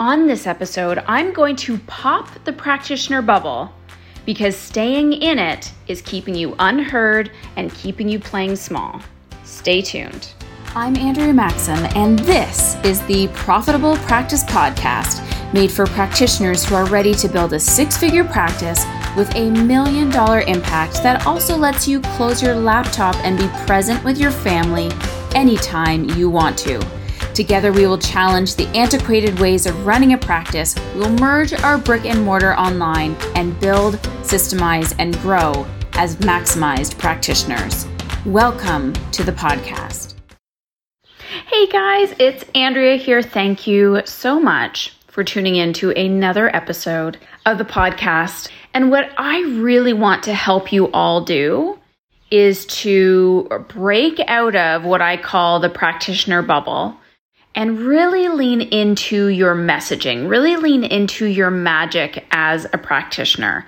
On this episode, I'm going to pop the practitioner bubble because staying in it is keeping you unheard and keeping you playing small. Stay tuned. I'm Andrea Maxim, and this is the Profitable Practice Podcast made for practitioners who are ready to build a six figure practice with a million dollar impact that also lets you close your laptop and be present with your family anytime you want to. Together, we will challenge the antiquated ways of running a practice. We will merge our brick and mortar online and build, systemize, and grow as maximized practitioners. Welcome to the podcast. Hey guys, it's Andrea here. Thank you so much for tuning in to another episode of the podcast. And what I really want to help you all do is to break out of what I call the practitioner bubble and really lean into your messaging, really lean into your magic as a practitioner.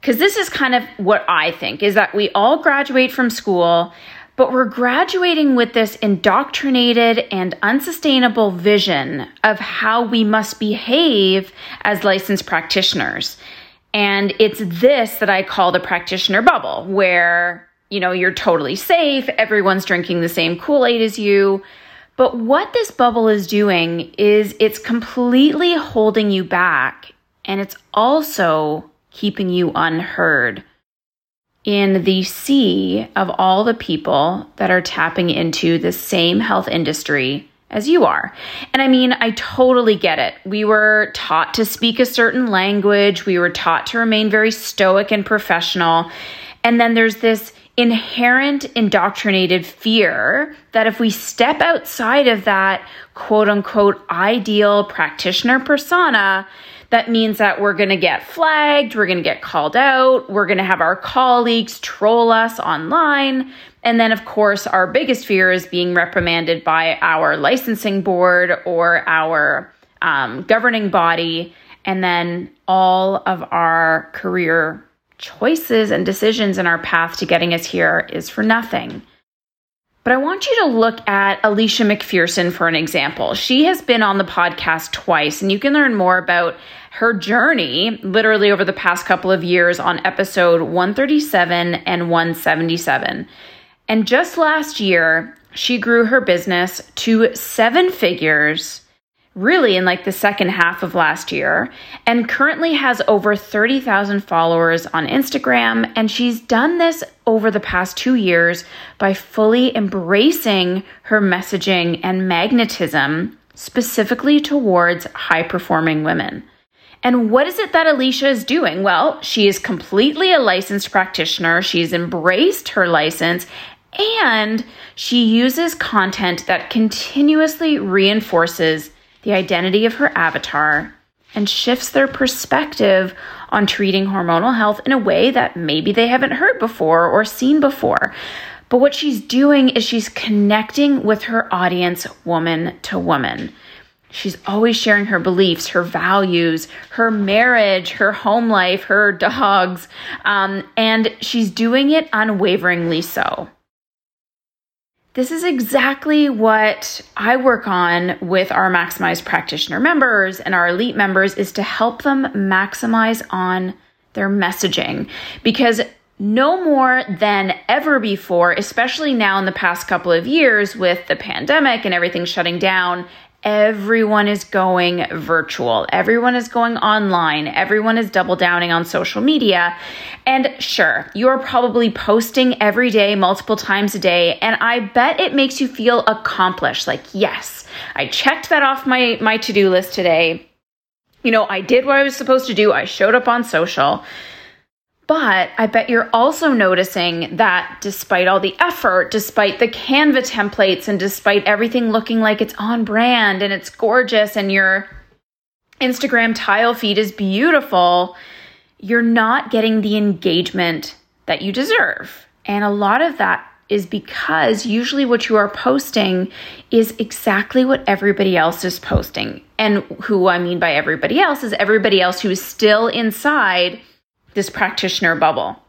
Because this is kind of what I think is that we all graduate from school, but we're graduating with this indoctrinated and unsustainable vision of how we must behave as licensed practitioners. And it's this that I call the practitioner bubble, where, you know, you're totally safe, everyone's drinking the same Kool Aid as you but what this bubble is doing is it's completely holding you back and it's also keeping you unheard in the sea of all the people that are tapping into the same health industry as you are. And I mean, I totally get it. We were taught to speak a certain language, we were taught to remain very stoic and professional. And then there's this inherent indoctrinated fear that if we step outside of that quote unquote ideal practitioner persona, that means that we're going to get flagged, we're going to get called out, we're going to have our colleagues troll us online. And then, of course, our biggest fear is being reprimanded by our licensing board or our um, governing body. And then all of our career choices and decisions in our path to getting us here is for nothing. But I want you to look at Alicia McPherson for an example. She has been on the podcast twice, and you can learn more about her journey literally over the past couple of years on episode 137 and 177. And just last year, she grew her business to seven figures really in like the second half of last year and currently has over 30,000 followers on Instagram. And she's done this over the past two years by fully embracing her messaging and magnetism specifically towards high performing women. And what is it that Alicia is doing? Well, she is completely a licensed practitioner. She's embraced her license and she uses content that continuously reinforces the identity of her avatar and shifts their perspective on treating hormonal health in a way that maybe they haven't heard before or seen before. But what she's doing is she's connecting with her audience woman to woman. She's always sharing her beliefs, her values, her marriage, her home life, her dogs, um, and she's doing it unwaveringly so. This is exactly what I work on with our maximized practitioner members and our elite members is to help them maximize on their messaging. Because no more than ever before, especially now in the past couple of years with the pandemic and everything shutting down everyone is going virtual. Everyone is going online. Everyone is double downing on social media. And sure, you're probably posting every day, multiple times a day. And I bet it makes you feel accomplished. Like, yes, I checked that off my, my to do list today. You know, I did what I was supposed to do. I showed up on social. But I bet you're also noticing that despite all the effort, despite the Canva templates, and despite everything looking like it's on brand and it's gorgeous and your Instagram tile feed is beautiful, you're not getting the engagement that you deserve. And a lot of that is because usually what you are posting is exactly what everybody else is posting. And who I mean by everybody else is everybody else who is still inside this practitioner bubble.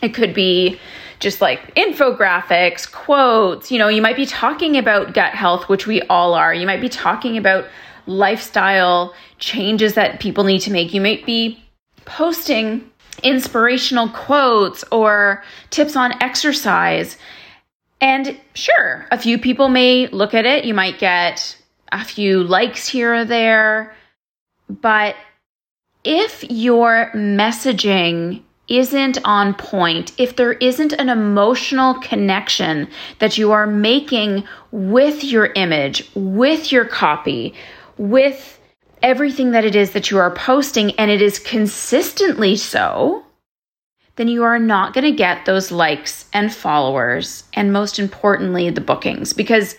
It could be just like infographics, quotes. You know, you might be talking about gut health, which we all are. You might be talking about lifestyle changes that people need to make. You might be posting inspirational quotes or tips on exercise. And sure, a few people may look at it. You might get a few likes here or there. But if your messaging isn't on point, if there isn't an emotional connection that you are making with your image, with your copy, with everything that it is that you are posting, and it is consistently so, then you are not going to get those likes and followers, and most importantly, the bookings. Because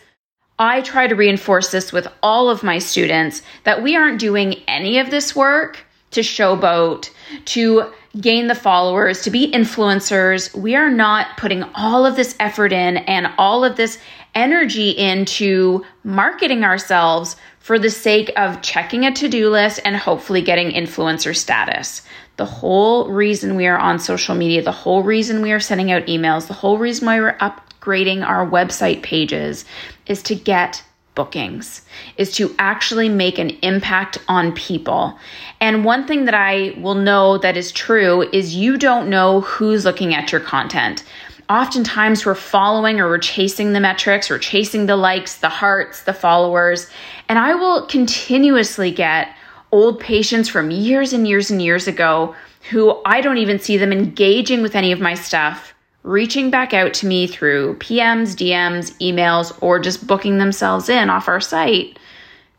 I try to reinforce this with all of my students that we aren't doing any of this work to showboat, to gain the followers, to be influencers. We are not putting all of this effort in and all of this energy into marketing ourselves for the sake of checking a to do list and hopefully getting influencer status. The whole reason we are on social media, the whole reason we are sending out emails, the whole reason why we're upgrading our website pages is to get bookings, is to actually make an impact on people. And one thing that I will know that is true is you don't know who's looking at your content. Oftentimes, we're following or we're chasing the metrics, we're chasing the likes, the hearts, the followers. And I will continuously get old patients from years and years and years ago who I don't even see them engaging with any of my stuff reaching back out to me through PMs, DMs, emails, or just booking themselves in off our site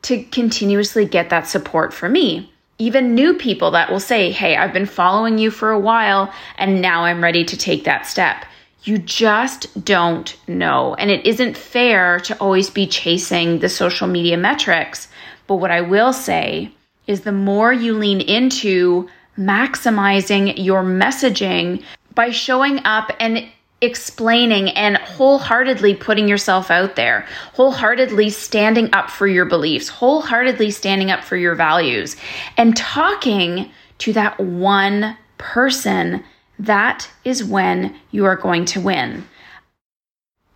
to continuously get that support from me. Even new people that will say, Hey, I've been following you for a while and now I'm ready to take that step. You just don't know. And it isn't fair to always be chasing the social media metrics. But what I will say is the more you lean into maximizing your messaging by showing up and explaining and wholeheartedly putting yourself out there, wholeheartedly standing up for your beliefs, wholeheartedly standing up for your values, and talking to that one person, that is when you are going to win.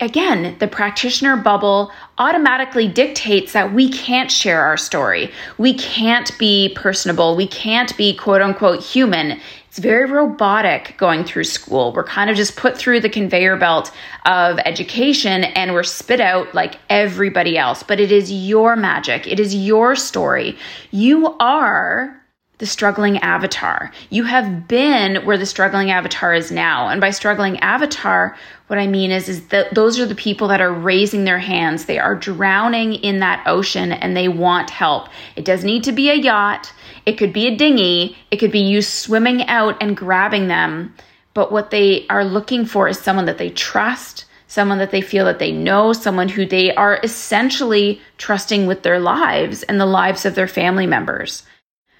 Again, the practitioner bubble automatically dictates that we can't share our story. We can't be personable. We can't be quote unquote human it's very robotic going through school. We're kind of just put through the conveyor belt of education and we're spit out like everybody else. But it is your magic, it is your story. You are the struggling avatar. You have been where the struggling avatar is now. And by struggling avatar, what I mean is, is that those are the people that are raising their hands. They are drowning in that ocean and they want help. It does need to be a yacht. It could be a dinghy, it could be you swimming out and grabbing them. But what they are looking for is someone that they trust, someone that they feel that they know, someone who they are essentially trusting with their lives and the lives of their family members.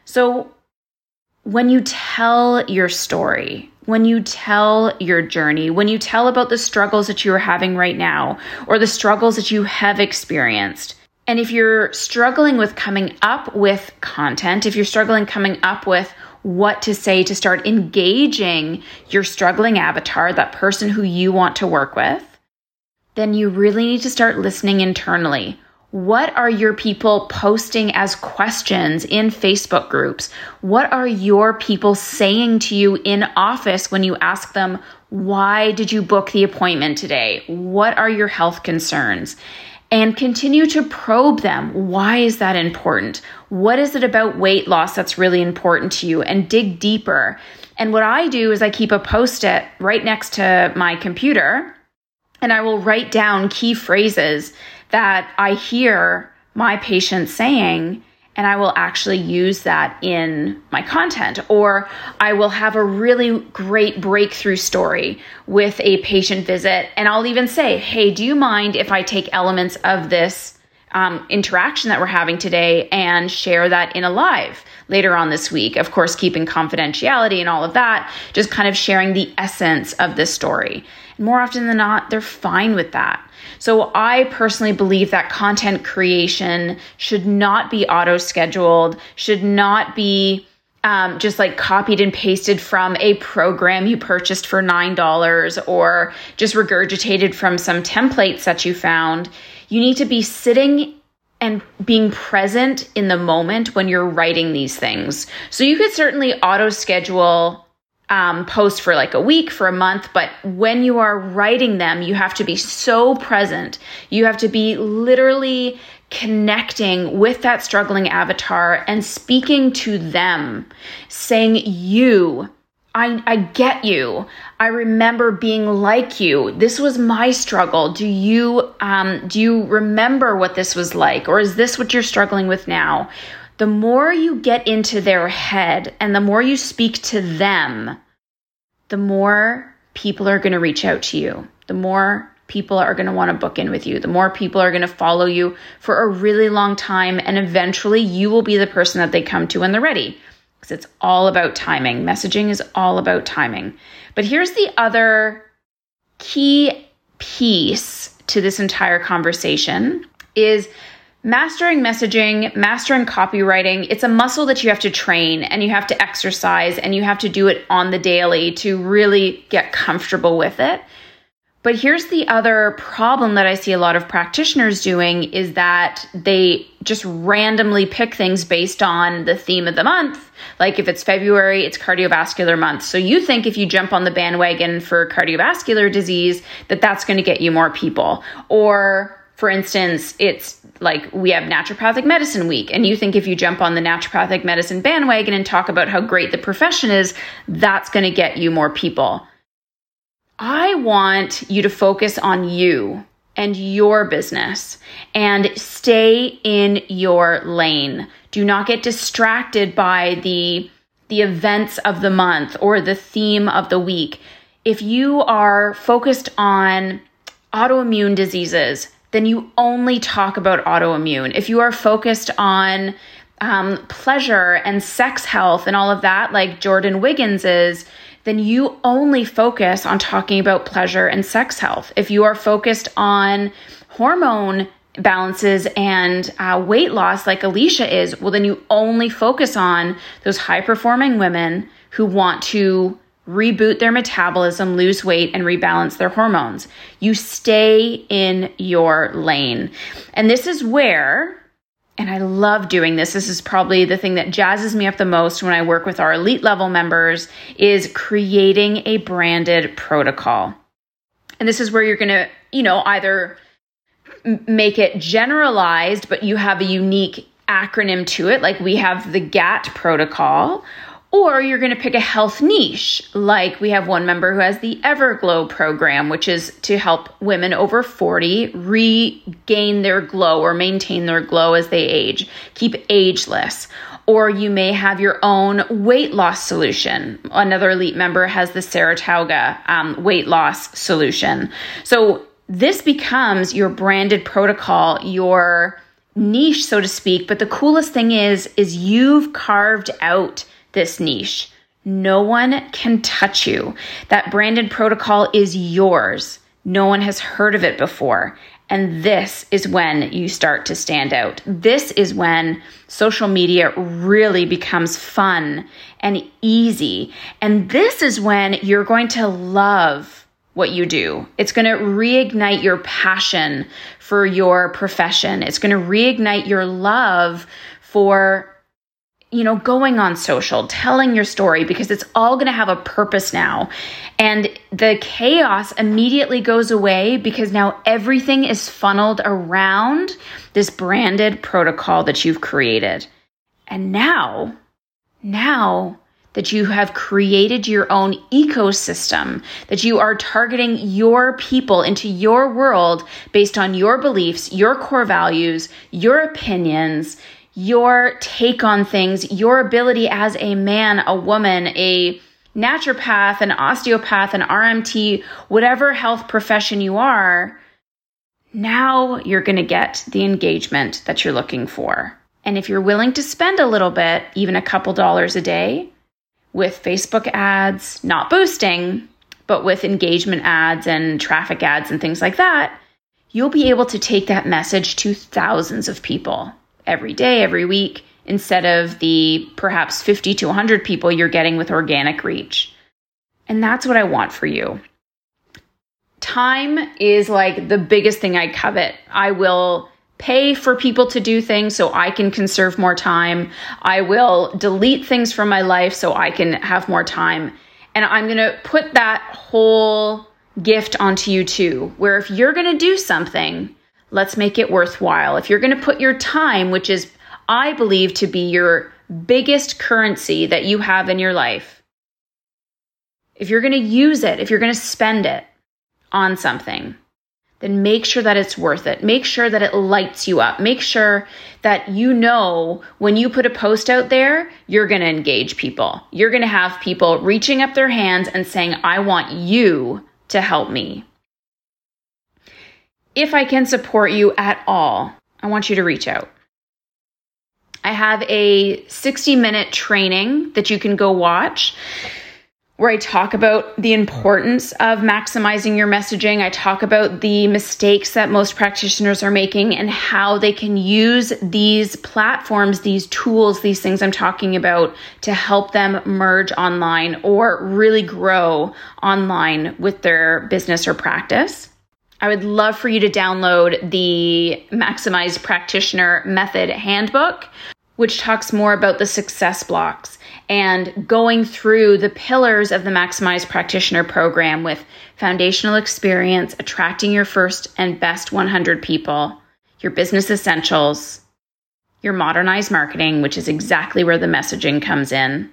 So when you tell your story, when you tell your journey, when you tell about the struggles that you are having right now or the struggles that you have experienced, and if you're struggling with coming up with content, if you're struggling coming up with what to say to start engaging your struggling avatar, that person who you want to work with, then you really need to start listening internally. What are your people posting as questions in Facebook groups? What are your people saying to you in office when you ask them, why did you book the appointment today? What are your health concerns? And continue to probe them. Why is that important? What is it about weight loss that's really important to you? And dig deeper. And what I do is I keep a post it right next to my computer and I will write down key phrases that I hear my patients saying and I will actually use that in my content. Or I will have a really great breakthrough story with a patient visit, and I'll even say, Hey, do you mind if I take elements of this um, interaction that we're having today and share that in a live later on this week? Of course, keeping confidentiality and all of that, just kind of sharing the essence of this story. More often than not, they're fine with that. So I personally believe that content creation should not be auto scheduled, should not be um, just like copied and pasted from a program you purchased for $9 or just regurgitated from some templates that you found. You need to be sitting and being present in the moment when you're writing these things. So you could certainly auto schedule um, post for like a week, for a month, but when you are writing them, you have to be so present. You have to be literally connecting with that struggling avatar and speaking to them, saying, You, I, I get you. I remember being like you. This was my struggle. Do you um, do you remember what this was like, or is this what you're struggling with now? The more you get into their head and the more you speak to them, the more people are going to reach out to you. The more people are going to want to book in with you. The more people are going to follow you for a really long time. And eventually you will be the person that they come to when they're ready. Because it's all about timing. Messaging is all about timing. But here's the other key piece to this entire conversation is Mastering messaging, mastering copywriting, it's a muscle that you have to train and you have to exercise and you have to do it on the daily to really get comfortable with it. But here's the other problem that I see a lot of practitioners doing is that they just randomly pick things based on the theme of the month. Like if it's February, it's cardiovascular month. So you think if you jump on the bandwagon for cardiovascular disease that that's going to get you more people. Or for instance, it's like we have naturopathic medicine week, and you think if you jump on the naturopathic medicine bandwagon and talk about how great the profession is, that's going to get you more people. I want you to focus on you and your business and stay in your lane. Do not get distracted by the the events of the month or the theme of the week. If you are focused on autoimmune diseases, then you only talk about autoimmune. If you are focused on um, pleasure and sex health and all of that, like Jordan Wiggins is, then you only focus on talking about pleasure and sex health. If you are focused on hormone balances and uh, weight loss, like Alicia is, well, then you only focus on those high performing women who want to reboot their metabolism, lose weight, and rebalance their hormones. You stay in your lane. And this is where, and I love doing this, this is probably the thing that jazzes me up the most when I work with our elite level members, is creating a branded protocol. And this is where you're going to, you know, either make it generalized, but you have a unique acronym to it, like we have the GAT protocol, or you're going to pick a health niche, like we have one member who has the Everglow program, which is to help women over 40 regain their glow or maintain their glow as they age, keep ageless. Or you may have your own weight loss solution. Another elite member has the Saratoga um, weight loss solution. So this becomes your branded protocol, your niche, so to speak. But the coolest thing is, is you've carved out this niche. No one can touch you. That branded protocol is yours. No one has heard of it before. And this is when you start to stand out. This is when social media really becomes fun and easy. And this is when you're going to love what you do. It's going to reignite your passion for your profession. It's going to reignite your love for you know, going on social, telling your story because it's all going to have a purpose now. And the chaos immediately goes away because now everything is funneled around this branded protocol that you've created. And now, now that you have created your own ecosystem, that you are targeting your people into your world based on your beliefs, your core values, your opinions, your take on things, your ability as a man, a woman, a naturopath, an osteopath, an RMT, whatever health profession you are, now you're going to get the engagement that you're looking for. And if you're willing to spend a little bit, even a couple dollars a day, with Facebook ads, not boosting, but with engagement ads and traffic ads and things like that, you'll be able to take that message to thousands of people every day, every week, instead of the perhaps 50 to 100 people you're getting with organic reach. And that's what I want for you. Time is like the biggest thing I covet. I will pay for people to do things so I can conserve more time. I will delete things from my life so I can have more time. And I'm going to put that whole gift onto you too, where if you're going to do something, let's make it worthwhile. If you're going to put your time, which is, I believe, to be your biggest currency that you have in your life, if you're going to use it, if you're going to spend it on something, then make sure that it's worth it. Make sure that it lights you up. Make sure that you know when you put a post out there, you're going to engage people. You're going to have people reaching up their hands and saying, I want you to help me. If I can support you at all, I want you to reach out. I have a 60 minute training that you can go watch where I talk about the importance of maximizing your messaging. I talk about the mistakes that most practitioners are making and how they can use these platforms, these tools, these things I'm talking about to help them merge online or really grow online with their business or practice. I would love for you to download the Maximize Practitioner Method Handbook, which talks more about the success blocks and going through the pillars of the Maximize Practitioner program with foundational experience, attracting your first and best 100 people, your business essentials, your modernized marketing, which is exactly where the messaging comes in.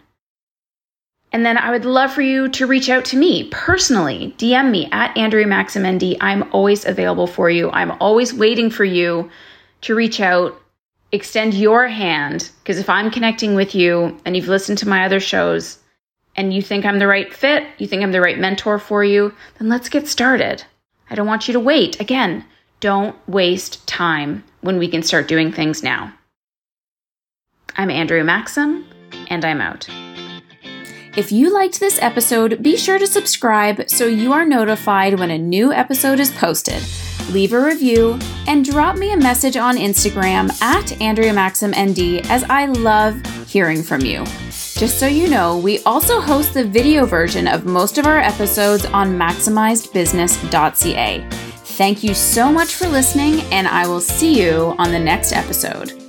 And then I would love for you to reach out to me personally. DM me at Andrea Maxim ND. I'm always available for you. I'm always waiting for you to reach out extend your hand because if I'm connecting with you and you've listened to my other shows and you think I'm the right fit, you think I'm the right mentor for you, then let's get started. I don't want you to wait. Again, don't waste time when we can start doing things now. I'm Andrea Maxim, and I'm out. If you liked this episode, be sure to subscribe so you are notified when a new episode is posted leave a review, and drop me a message on Instagram at Andrea Maxim ND as I love hearing from you. Just so you know, we also host the video version of most of our episodes on maximizedbusiness.ca. Thank you so much for listening, and I will see you on the next episode.